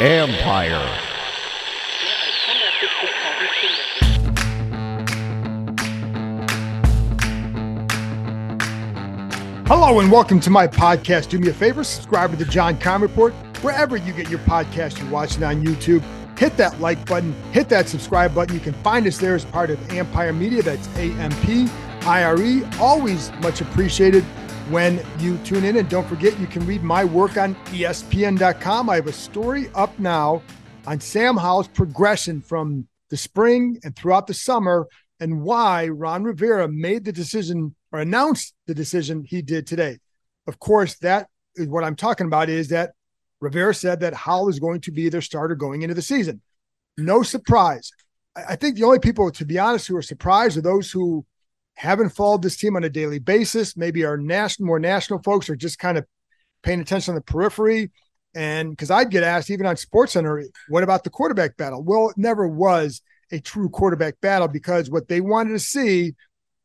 Ampire. Hello and welcome to my podcast. Do me a favor, subscribe to the John Keim Report wherever you get your podcast. You're watching on YouTube. Hit that like button, hit that subscribe button. You can find us there as part of Ampire Media. That's A M P I R E. Always much appreciated when you tune in. And don't forget, you can read my work on ESPN.com. I have a story up now on Sam Howell's progression from the spring and throughout the summer and why Ron Rivera made the decision or announced the decision he did today. Of course, that is what I'm talking about is that Rivera said that Howell is going to be their starter going into the season. No surprise. I think the only people, to be honest, who are surprised are those who haven't followed this team on a daily basis. Maybe our national, more national folks are just kind of paying attention on the periphery. And because I'd get asked, even on Sports Center, what about the quarterback battle? Well, it never was a true quarterback battle because what they wanted to see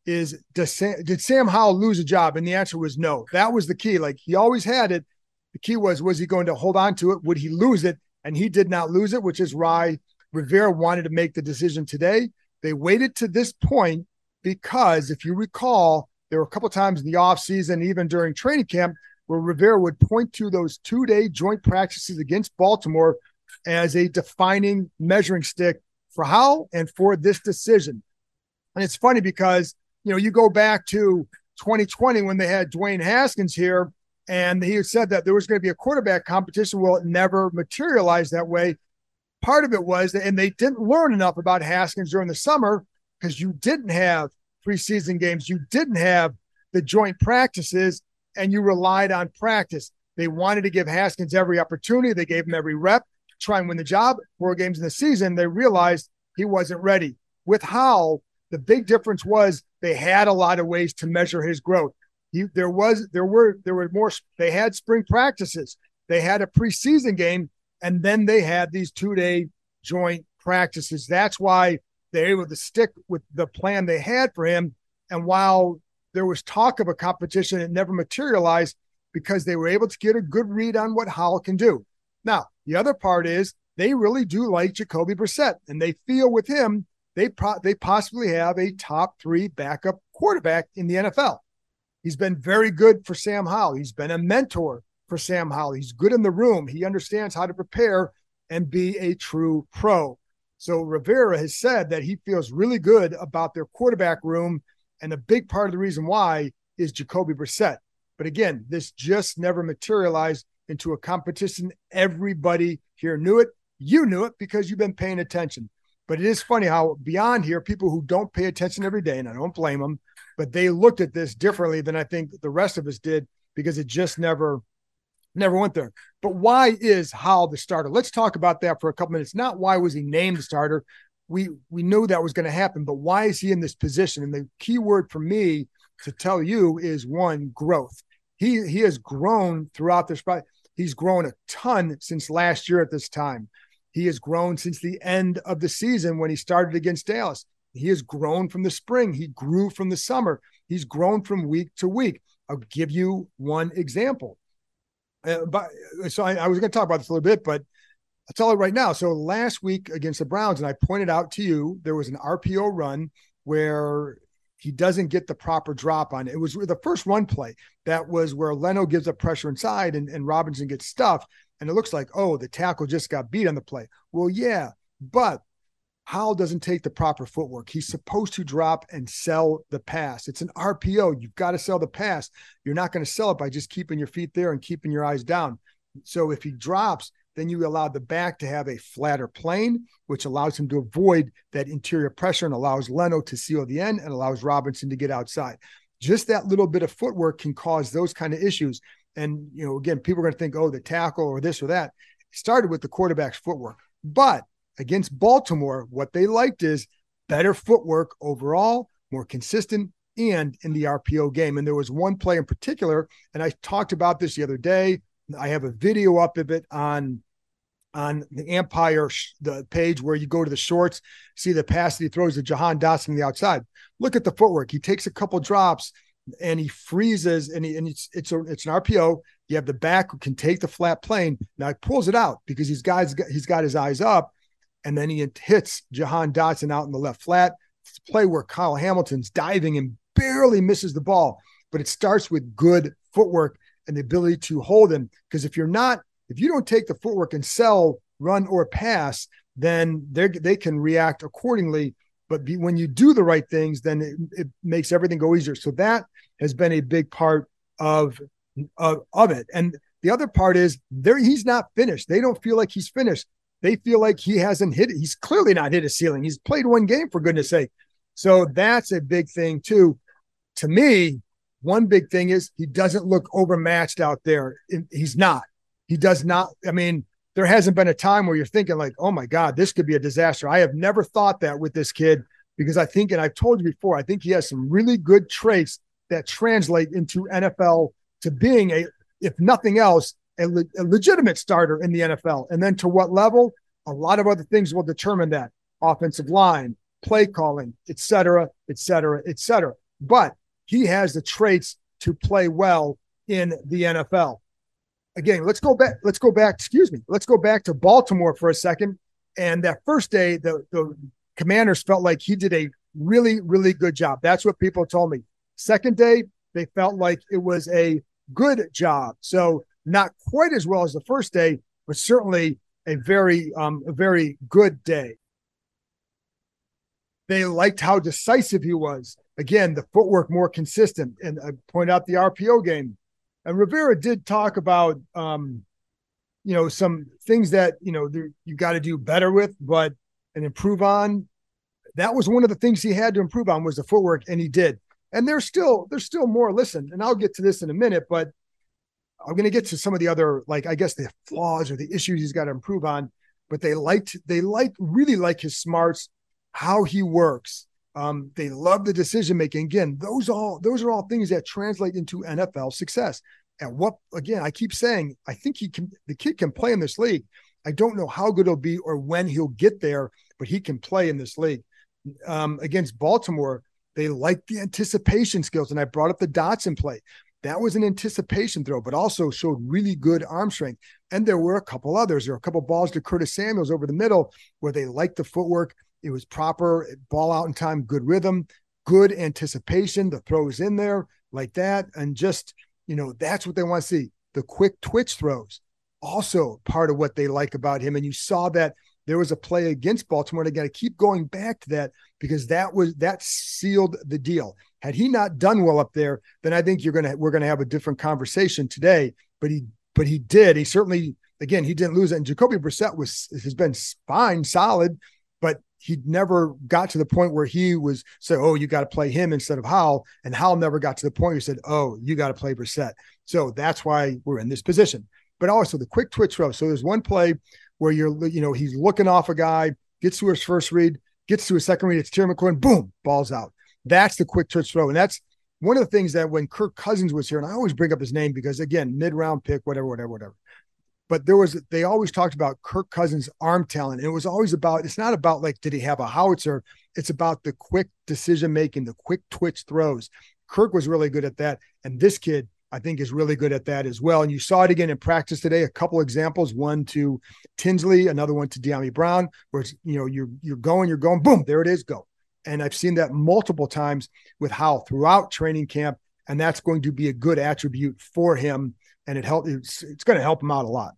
is Sam, did Sam Howell lose a job? And the answer was no. That was the key. Like he always had it. The key was was he going to hold on to it? Would he lose it? And he did not lose it, which is why Rivera wanted to make the decision today. They waited to this point because if you recall, there were a couple times in the offseason, even during training camp, where Rivera would point to those two day joint practices against Baltimore as a defining measuring stick for how and for this decision. And it's funny because, you know, you go back to 2020 when they had Dwayne Haskins here, and he said that there was going to be a quarterback competition. Well, it never materialized that way. Part of it was, that and they didn't learn enough about Haskins during the summer because you didn't have preseason games, you didn't have the joint practices, and you relied on practice. They wanted to give Haskins every opportunity. They gave him every rep to try and win the job. Four games in the season, they realized he wasn't ready. With Howell, the big difference was they had a lot of ways to measure his growth. He, there was there were there were more they had spring practices. They had a preseason game and then they had these two-day joint practices. That's why they're able to stick with the plan they had for him. And while there was talk of a competition, it never materialized because they were able to get a good read on what Howell can do. Now, the other part is they really do like Jacoby Brissett, and they feel with him they pro- they possibly have a top three backup quarterback in the NFL. He's been very good for Sam Howell. He's been a mentor for Sam Howell. He's good in the room. He understands how to prepare and be a true pro. So Rivera has said that he feels really good about their quarterback room. And a big part of the reason why is Jacoby Brissett. But again, this just never materialized into a competition. Everybody here knew it. You knew it because you've been paying attention. But it is funny how beyond here, people who don't pay attention every day, and I don't blame them, but they looked at this differently than I think the rest of us did because it just never never went there. But why is Howell the starter? Let's talk about that for a couple minutes. Not why was he named the starter? We we knew that was going to happen, but why is he in this position? And the key word for me to tell you is one growth. He he has grown throughout this. He's grown a ton since last year at this time. He has grown since the end of the season when he started against Dallas. He has grown from the spring. He grew from the summer. He's grown from week to week. I'll give you one example. Uh, but so I, I was going to talk about this a little bit, but I'll tell it right now. So last week against the Browns, and I pointed out to you, there was an RPO run where he doesn't get the proper drop on it. It was the first run play that was where Leno gives up pressure inside and, and Robinson gets stuffed. And it looks like, oh, the tackle just got beat on the play. Well, yeah, but Howell doesn't take the proper footwork. He's supposed to drop and sell the pass. It's an RPO. You've got to sell the pass. You're not going to sell it by just keeping your feet there and keeping your eyes down. So if he drops, then you allow the back to have a flatter plane, which allows him to avoid that interior pressure and allows Leno to seal the end and allows Robinson to get outside. Just that little bit of footwork can cause those kind of issues. And, you know, again, people are going to think, oh, the tackle or this or that. It started with the quarterback's footwork. But against Baltimore, what they liked is better footwork overall, more consistent, and in the RPO game. And there was one play in particular, and I talked about this the other day. I have a video up of it on on the Ampire the page where you go to the shorts, see the pass that he throws to Jahan Dotson on the outside. Look at the footwork. He takes a couple drops. and he freezes and, he, and it's it's a, it's an RPO. You have the back who can take the flat plane. Now he pulls it out because he's guys he's got his eyes up, and then he hits Jahan Dotson out in the left flat. It's a play where Kyle Hamilton's diving and barely misses the ball, but it starts with good footwork and the ability to hold him. Because if you're not, if you don't take the footwork and sell, run, or pass, then they they can react accordingly. But be, when you do the right things, then it, it makes everything go easier. So that has been a big part of of, of it. And the other part is there he's not finished. They don't feel like he's finished. They feel like he hasn't hit it. He's clearly not hit a ceiling. He's played one game for goodness sake. So that's a big thing too. To me, one big thing is he doesn't look overmatched out there. He's not. He does not. I mean, there hasn't been a time where you're thinking like, "Oh my God, this could be a disaster." I have never thought that with this kid because I think, and I've told you before, I think he has some really good traits that translate into NFL to being a, if nothing else, a, le- a legitimate starter in the NFL. And then to what level? A lot of other things will determine that: offensive line, play calling, et cetera, et cetera, et cetera. But he has the traits to play well in the NFL. Again, let's go back. Let's go back. Excuse me. Let's go back to Baltimore for a second. And that first day, the, the commanders felt like he did a really, really good job. That's what people told me. Second day, they felt like it was a good job. So not quite as well as the first day, but certainly a very, um, a very good day. They liked how decisive he was. Again, the footwork more consistent. And I point out the RPO game. And Rivera did talk about, um, you know, some things that, you know, you got to do better with, but and improve on. That was one of the things he had to improve on was the footwork, and he did. And there's still there's still more. Listen, and I'll get to this in a minute, but I'm going to get to some of the other, like I guess the flaws or the issues he's got to improve on. But they liked they like really like his smarts how he works. Um, they love the decision making. Again, those all those are all things that translate into NFL success. And what again, I keep saying, I think he can the kid can play in this league. I don't know how good he'll be or when he'll get there, but he can play in this league. Um, against Baltimore, they like the anticipation skills. And I brought up the Dotson play. That was an anticipation throw, but also showed really good arm strength. And there were a couple others. There were a couple balls to Curtis Samuels over the middle where they liked the footwork it was proper ball out in time, good rhythm, good anticipation. The throws in there like that. And just, you know, that's what they want to see. The quick twitch throws, also part of what they like about him. And you saw that there was a play against Baltimore. They got to keep going back to that because that was that sealed the deal. Had he not done well up there, then I think you're gonna we're gonna have a different conversation today. But he but he did. He certainly again he didn't lose it. And Jacoby Brissett was has been fine, solid, but he never got to the point where he was say, "Oh, you got to play him instead of Howell," and Howell never got to the point where he said, "Oh, you got to play Brissett." So that's why we're in this position. But also the quick twitch throw. So there's one play where you're, you know, he's looking off a guy, gets to his first read, gets to his second read, it's Terry McLaurin, boom, balls out. That's the quick twitch throw, and that's one of the things that when Kirk Cousins was here, and I always bring up his name because again, mid round pick, whatever, whatever, whatever but there was they always talked about Kirk Cousins' arm talent. And it was always about it's not about like did he have a howitzer? It's about the quick decision making, the quick twitch throws. Kirk was really good at that, and this kid I think is really good at that as well. And you saw it again in practice today. A couple examples: one to Tinsley, another one to Dyami Brown, where it's you know you're you're going, you're going, boom, there it is, go. And I've seen that multiple times with Howell throughout training camp, and that's going to be a good attribute for him, and it help it's, it's going to help him out a lot.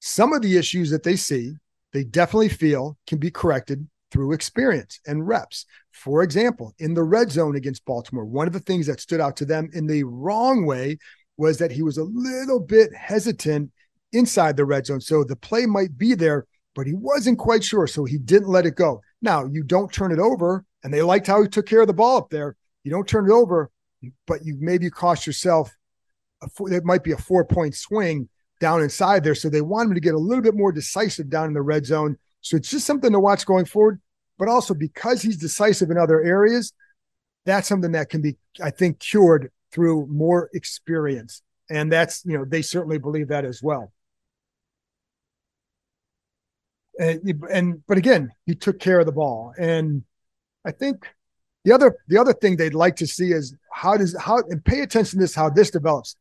Some of the issues that they see, they definitely feel can be corrected through experience and reps. For example, in the red zone against Baltimore, one of the things that stood out to them in the wrong way was that he was a little bit hesitant inside the red zone. So the play might be there, but he wasn't quite sure. So he didn't let it go. Now, you don't turn it over, and they liked how he took care of the ball up there. You don't turn it over, but you maybe cost yourself, a, it might be a four point swing down inside there. So they want him to get a little bit more decisive down in the red zone. So it's just something to watch going forward. But also because he's decisive in other areas, that's something that can be, I think, cured through more experience. And that's, you know, they certainly believe that as well. And, and but again, he took care of the ball. And I think The other the other thing they'd like to see is how does how and pay attention to this how this develops.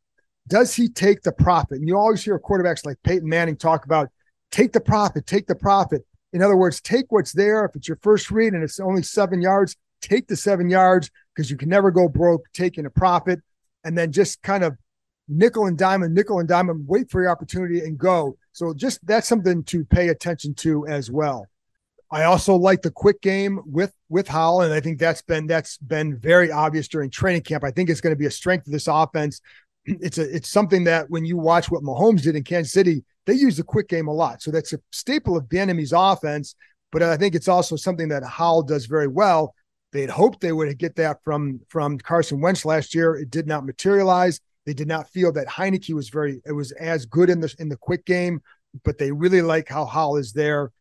Does he take the profit? And you always hear quarterbacks like Peyton Manning talk about take the profit, take the profit. In other words, take what's there. If it's your first read and it's only seven yards, take the seven yards because you can never go broke taking a profit. And then just kind of nickel and diamond, nickel and diamond, wait for your opportunity and go. So just that's something to pay attention to as well. I also like the quick game with with Howell, and I think that's been that's been very obvious during training camp. I think it's going to be a strength of this offense. It's a it's something that when you watch what Mahomes did in Kansas City, they use the quick game a lot. So that's a staple of Bieniemy's offense. But I think it's also something that Howell does very well. They had hoped they would get that from from Carson Wentz last year. It did not materialize. They did not feel that Heinicke was very it was as good in the in the quick game, but they really like how Howell is there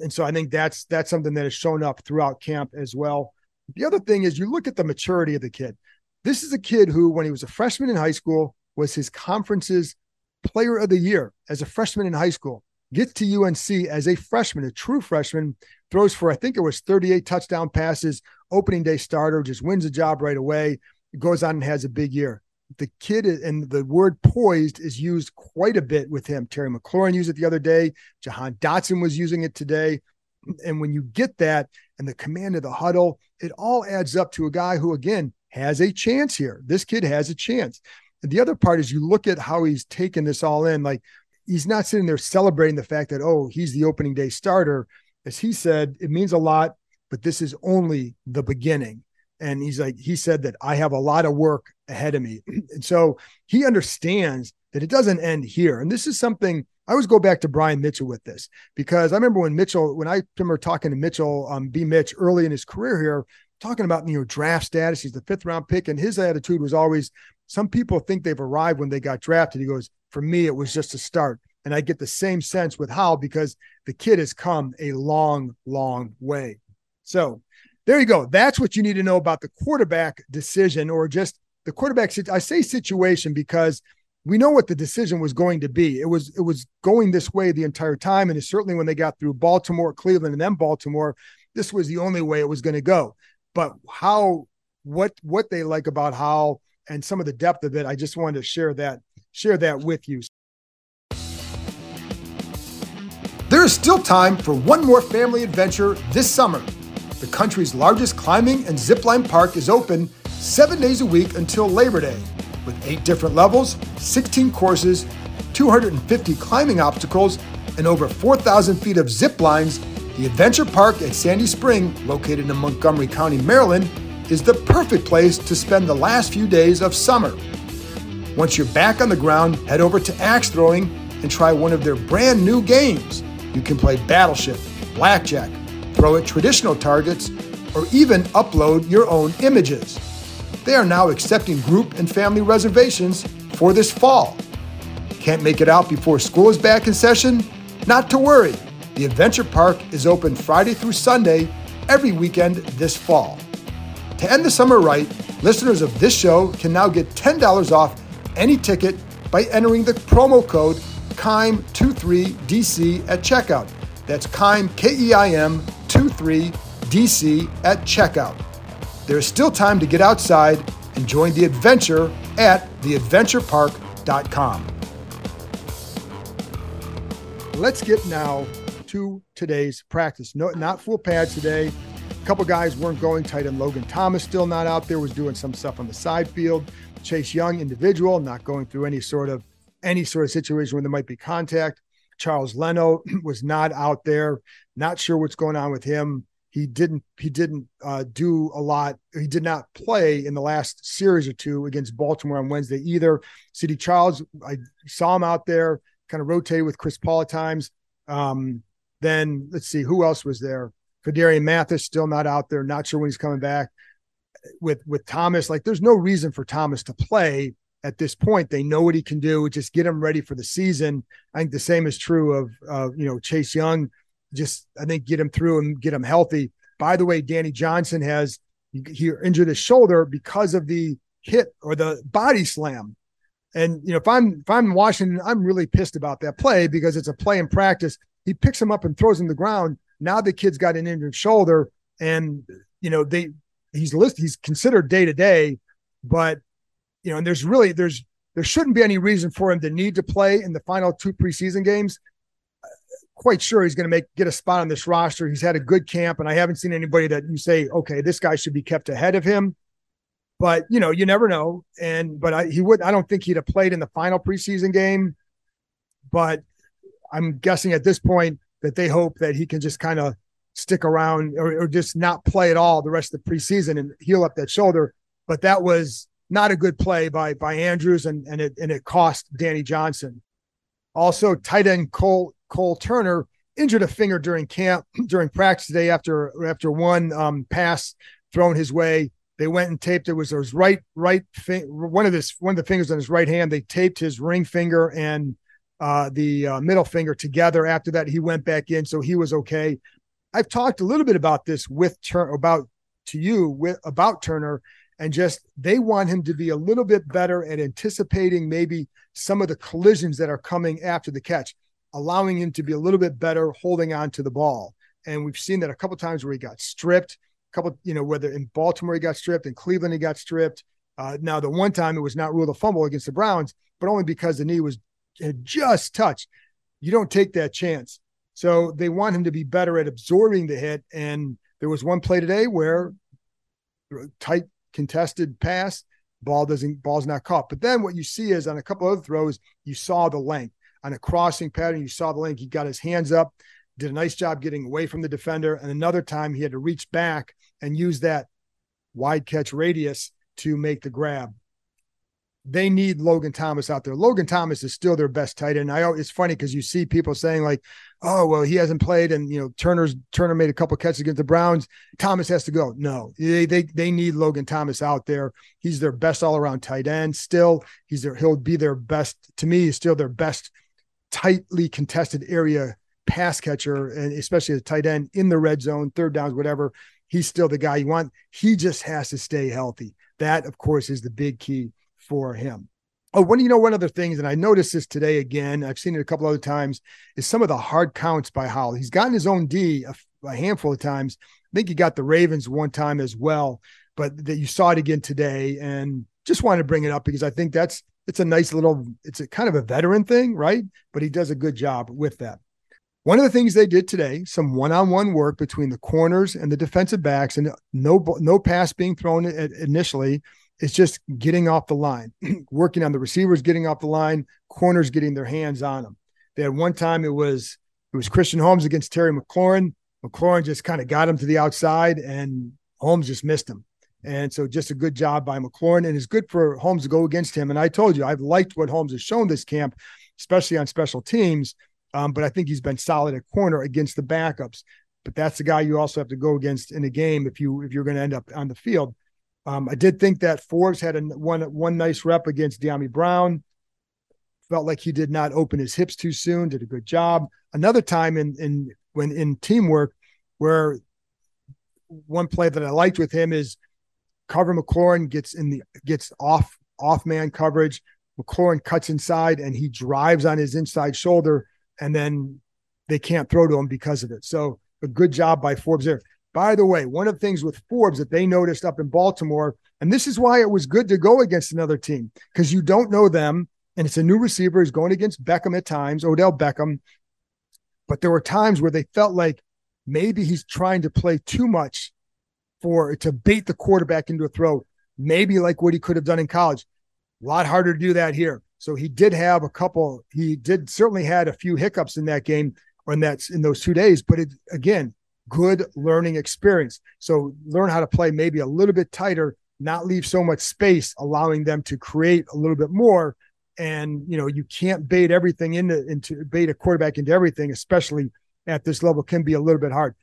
and so I think that's that's something that has shown up throughout camp as well. The other thing is you look at the maturity of the kid. This is a kid who, when he was a freshman in high school, was his conference's player of the year as a freshman in high school. Gets to UNC as a freshman, a true freshman, throws for I think it was 38 touchdown passes, opening day starter, just wins the job right away. Goes on and has a big year the kid and the word poised is used quite a bit with him. Terry McLaurin used it the other day. Jahan Dotson was using it today. And when you get that and the command of the huddle, it all adds up to a guy who, again, has a chance here. This kid has a chance. And the other part is you look at how he's taken this all in. Like he's not sitting there celebrating the fact that, oh, he's the opening day starter. As he said, it means a lot, but this is only the beginning and he's like he said that i have a lot of work ahead of me and so he understands that it doesn't end here and this is something i always go back to brian mitchell with this because i remember when mitchell when i remember talking to mitchell um b mitch early in his career here talking about you know draft status he's the fifth round pick and his attitude was always some people think they've arrived when they got drafted he goes for me it was just a start and i get the same sense with Howell because the kid has come a long long way so there you go. That's what you need to know about the quarterback decision or just the quarterback. I say situation because we know what the decision was going to be. It was it was going this way the entire time, and certainly when they got through Baltimore, Cleveland, and then Baltimore, this was the only way it was going to go. But how what what they like about how and some of the depth of it, I just wanted to share that share that with you. There is still time for one more family adventure this summer the country's largest climbing and zipline park is open seven days a week until Labor Day. With eight different levels, 16 courses, 250 climbing obstacles, and over 4,000 feet of zip lines, the Adventure Park at Sandy Spring, located in Montgomery County, Maryland, is the perfect place to spend the last few days of summer. Once you're back on the ground, head over to axe throwing and try one of their brand new games. You can play Battleship, Blackjack, throw at traditional targets, or even upload your own images. They are now accepting group and family reservations for this fall. Can't make it out before school is back in session? Not to worry. The Adventure Park is open Friday through Sunday every weekend this fall. To end the summer right, listeners of this show can now get $10 off any ticket by entering the promo code KEIM23DC at checkout. That's KEIM, K E I M 23DC at checkout. There is still time to get outside and join the adventure at theadventurepark.com. Let's get now to today's practice. No, not full pads today. A couple guys weren't going tight end. Logan Thomas still not out there, was doing some stuff on the side field. Chase Young, individual, not going through any sort of any sort of situation where there might be contact. Charles Leno was not out there. Not sure what's going on with him. He didn't. He didn't uh, do a lot. He did not play in the last series or two against Baltimore on Wednesday either. Saahdiq Charles, I saw him out there, kind of rotated with Chris Paul at times. Um, then let's see who else was there. Phidarian Mathis still not out there. Not sure when he's coming back. With with Thomas, like there's no reason for Thomas to play at this point. They know what he can do. Just get him ready for the season. I think the same is true of you know Chase Young. Just I think get him through and get him healthy. By the way, Danny Johnson has he injured his shoulder because of the hit or the body slam. And you know, if I'm if I'm Washington, I'm really pissed about that play because it's a play in practice. He picks him up and throws him to the ground. Now the kid's got an injured shoulder, and you know they he's list he's considered day to day, but you know, and there's really there's there shouldn't be any reason for him to need to play in the final two preseason games. Quite sure he's going to make get a spot on this roster. He's had a good camp, and I haven't seen anybody that you say, okay, this guy should be kept ahead of him. But you know, you never know. And but I, he would. I don't think he'd have played in the final preseason game. But I'm guessing at this point that they hope that he can just kind of stick around or, or, just not play at all the rest of the preseason and heal up that shoulder. But that was not a good play by by Andrews, and and it and it cost Danny Johnson. Also, tight end Cole Cole Turner injured a finger during camp during practice today after after one um, pass thrown his way. They went and taped it was his right right fi- one of his one of the fingers on his right hand. They taped his ring finger and uh, the uh, middle finger together. After that, he went back in, so he was okay. I've talked a little bit about this with Turner about to you with about Turner and just they want him to be a little bit better at anticipating maybe some of the collisions that are coming after the catch, allowing him to be a little bit better holding on to the ball. And we've seen that a couple times where he got stripped, a couple, you know, whether in Baltimore he got stripped, in Cleveland he got stripped. Uh, now the one time it was not ruled a fumble against the Browns, but only because the knee was had just touched. You don't take that chance. So they want him to be better at absorbing the hit. And there was one play today where tight contested pass, ball doesn't ball's not caught. But then what you see is on a couple other throws, you saw the length. On a crossing pattern, you saw the length. He got his hands up, did a nice job getting away from the defender. And another time he had to reach back and use that wide catch radius to make the grab they need Logan Thomas out there. Logan Thomas is still their best tight end. I it's funny because you see people saying like, "Oh, well, he hasn't played," and you know Turner's Turner made a couple catches against the Browns. Thomas has to go. No, they they they need Logan Thomas out there. He's their best all around tight end. Still, he's their he'll be their best to me. He's still their best tightly contested area pass catcher, and especially a tight end in the red zone, third downs, whatever. He's still the guy you want. He just has to stay healthy. That, of course, is the big key for him. Oh, one you know one other things, and I noticed this today again. I've seen it a couple other times. Is some of the hard counts by Howell. He's gotten his own D a, a handful of times. I think he got the Ravens one time as well, but that you saw it again today, and just wanted to bring it up because I think that's it's a nice little. It's a kind of a veteran thing, right? But he does a good job with that. One of the things they did today, some one-on-one work between the corners and the defensive backs, and no no pass being thrown initially, it's just getting off the line, working on the receivers getting off the line, corners getting their hands on them. They had one time it was it was Christian Holmes against Terry McLaurin. McLaurin just kind of got him to the outside, and Holmes just missed him. And so, just a good job by McLaurin, and it's good for Holmes to go against him. And I told you, I've liked what Holmes has shown this camp, especially on special teams. Um, but I think he's been solid at corner against the backups. But that's the guy you also have to go against in a game if you if you're going to end up on the field. Um, I did think that Forbes had a, one one nice rep against Dyami Brown. Felt like he did not open his hips too soon. Did a good job. Another time in in when in teamwork, where one play that I liked with him is cover McLaurin gets in the gets off off man coverage. McLaurin cuts inside and he drives on his inside shoulder, and then they can't throw to him because of it. So a good job by Forbes there. By the way, one of the things with Forbes that they noticed up in Baltimore, and this is why it was good to go against another team because you don't know them, and it's a new receiver. He's going against Beckham at times, Odell Beckham. But there were times where they felt like maybe he's trying to play too much for to bait the quarterback into a throw, maybe like what he could have done in college. A lot harder to do that here. So he did have a couple. He did certainly had a few hiccups in that game or in that in those two days. But it again, good learning experience. So learn how to play maybe a little bit tighter, not leave so much space, allowing them to create a little bit more. And you know, you can't bait everything into into bait a quarterback into everything, especially at this level, can be a little bit hard.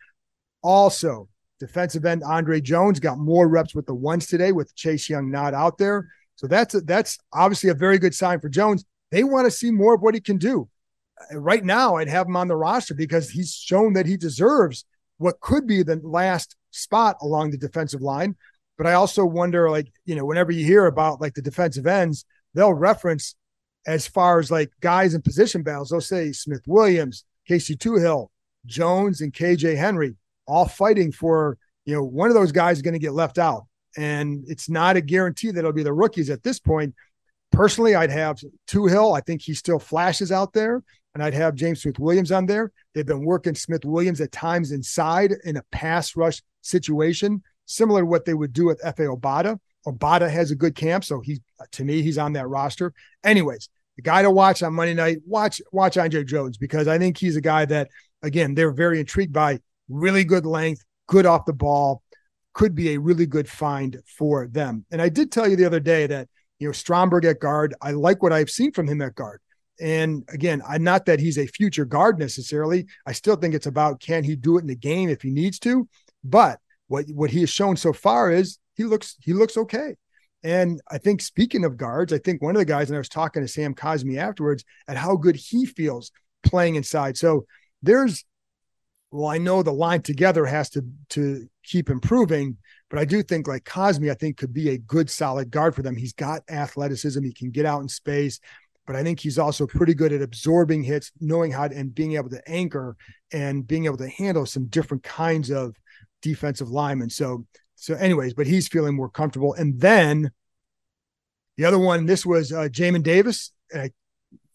Also, defensive end Andre Jones got more reps with the ones today with Chase Young not out there. So that's a, that's obviously a very good sign for Jones. They want to see more of what he can do. Right now, I'd have him on the roster because he's shown that he deserves what could be the last spot along the defensive line. But I also wonder, like, you know, whenever you hear about like the defensive ends, they'll reference as far as like guys in position battles, they'll say Smith Williams, Casey Toohill, Jones, and KJ Henry all fighting for, you know, one of those guys is going to get left out. And it's not a guarantee that it'll be the rookies at this point. Personally, I'd have Toohill. I think he still flashes out there. And I'd have James Smith Williams on there. They've been working Smith Williams at times inside in a pass rush situation, similar to what they would do with Efe Obada. Obada has a good camp, so he to me he's on that roster. Anyways, the guy to watch on Monday night, watch watch Andre Jones because I think he's a guy that again they're very intrigued by. Really good length, good off the ball, could be a really good find for them. And I did tell you the other day that you know Stromberg at guard, I like what I've seen from him at guard. And again, I'm not that he's a future guard necessarily. I still think it's about can he do it in the game if he needs to. But what what he has shown so far is he looks he looks okay. And I think speaking of guards, I think one of the guys, and I was talking to Sam Cosmi afterwards at how good he feels playing inside. So there's well, I know the line together has to to keep improving, but I do think like Cosmi, I think could be a good solid guard for them. He's got athleticism, he can get out in space, but I think he's also pretty good at absorbing hits, knowing how to and being able to anchor and being able to handle some different kinds of defensive linemen. So so, anyways, but he's feeling more comfortable. And then the other one, this was uh, Jamin Davis. I,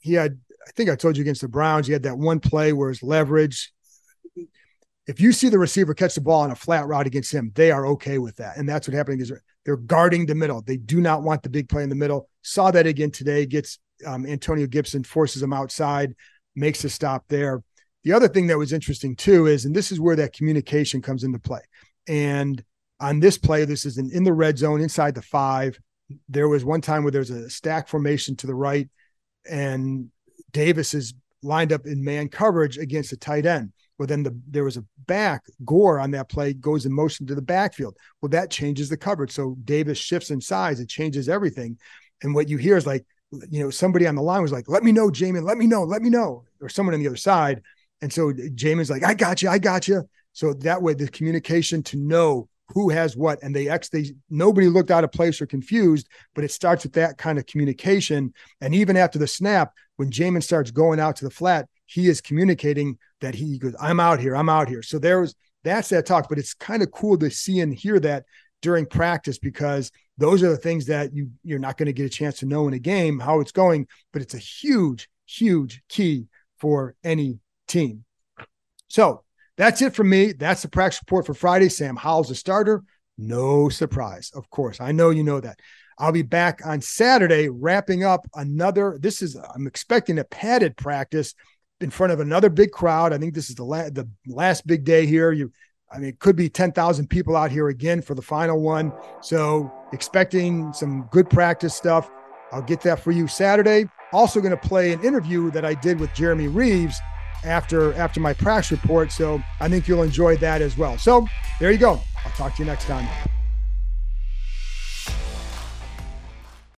he had, I think I told you against the Browns, he had that one play where his leverage. If you see the receiver catch the ball on a flat route against him, they are okay with that. And that's what happening is they're guarding the middle. They do not want the big play in the middle. Saw that again today. Gets um, Antonio Gibson, forces him outside, makes a stop there. The other thing that was interesting too is, and this is where that communication comes into play. And on this play, this is an in the red zone inside the five. There was one time where there's a stack formation to the right, and Davis is lined up in man coverage against a tight end. Well, then the, there was a back Gore on that play goes in motion to the backfield. Well, that changes the coverage. So Davis shifts in size. It changes everything. And what you hear is like, you know, somebody on the line was like, "Let me know, Jamin. Let me know. Let me know," or someone on the other side. And so Jamin's like, "I got you. I got you." So that way, the communication to know who has what and they ex they nobody looked out of place or confused but it starts with that kind of communication and even after the snap when Jamin starts going out to the flat he is communicating that he goes I'm out here I'm out here so there's that's that talk but it's kind of cool to see and hear that during practice because those are the things that you you're not going to get a chance to know in a game how it's going but it's a huge huge key for any team so that's it for me. That's the practice report for Friday. Sam Howell's a starter. No surprise, of course. I know you know that. I'll be back on Saturday wrapping up another. This is, I'm expecting a padded practice in front of another big crowd. I think this is the, la- the last big day here. You, I mean, it could be 10,000 people out here again for the final one. So, expecting some good practice stuff. I'll get that for you Saturday. Also, going to play an interview that I did with Jeremy Reaves after after my practice report. So I think you'll enjoy that as well. So there you go. I'll talk to you next time.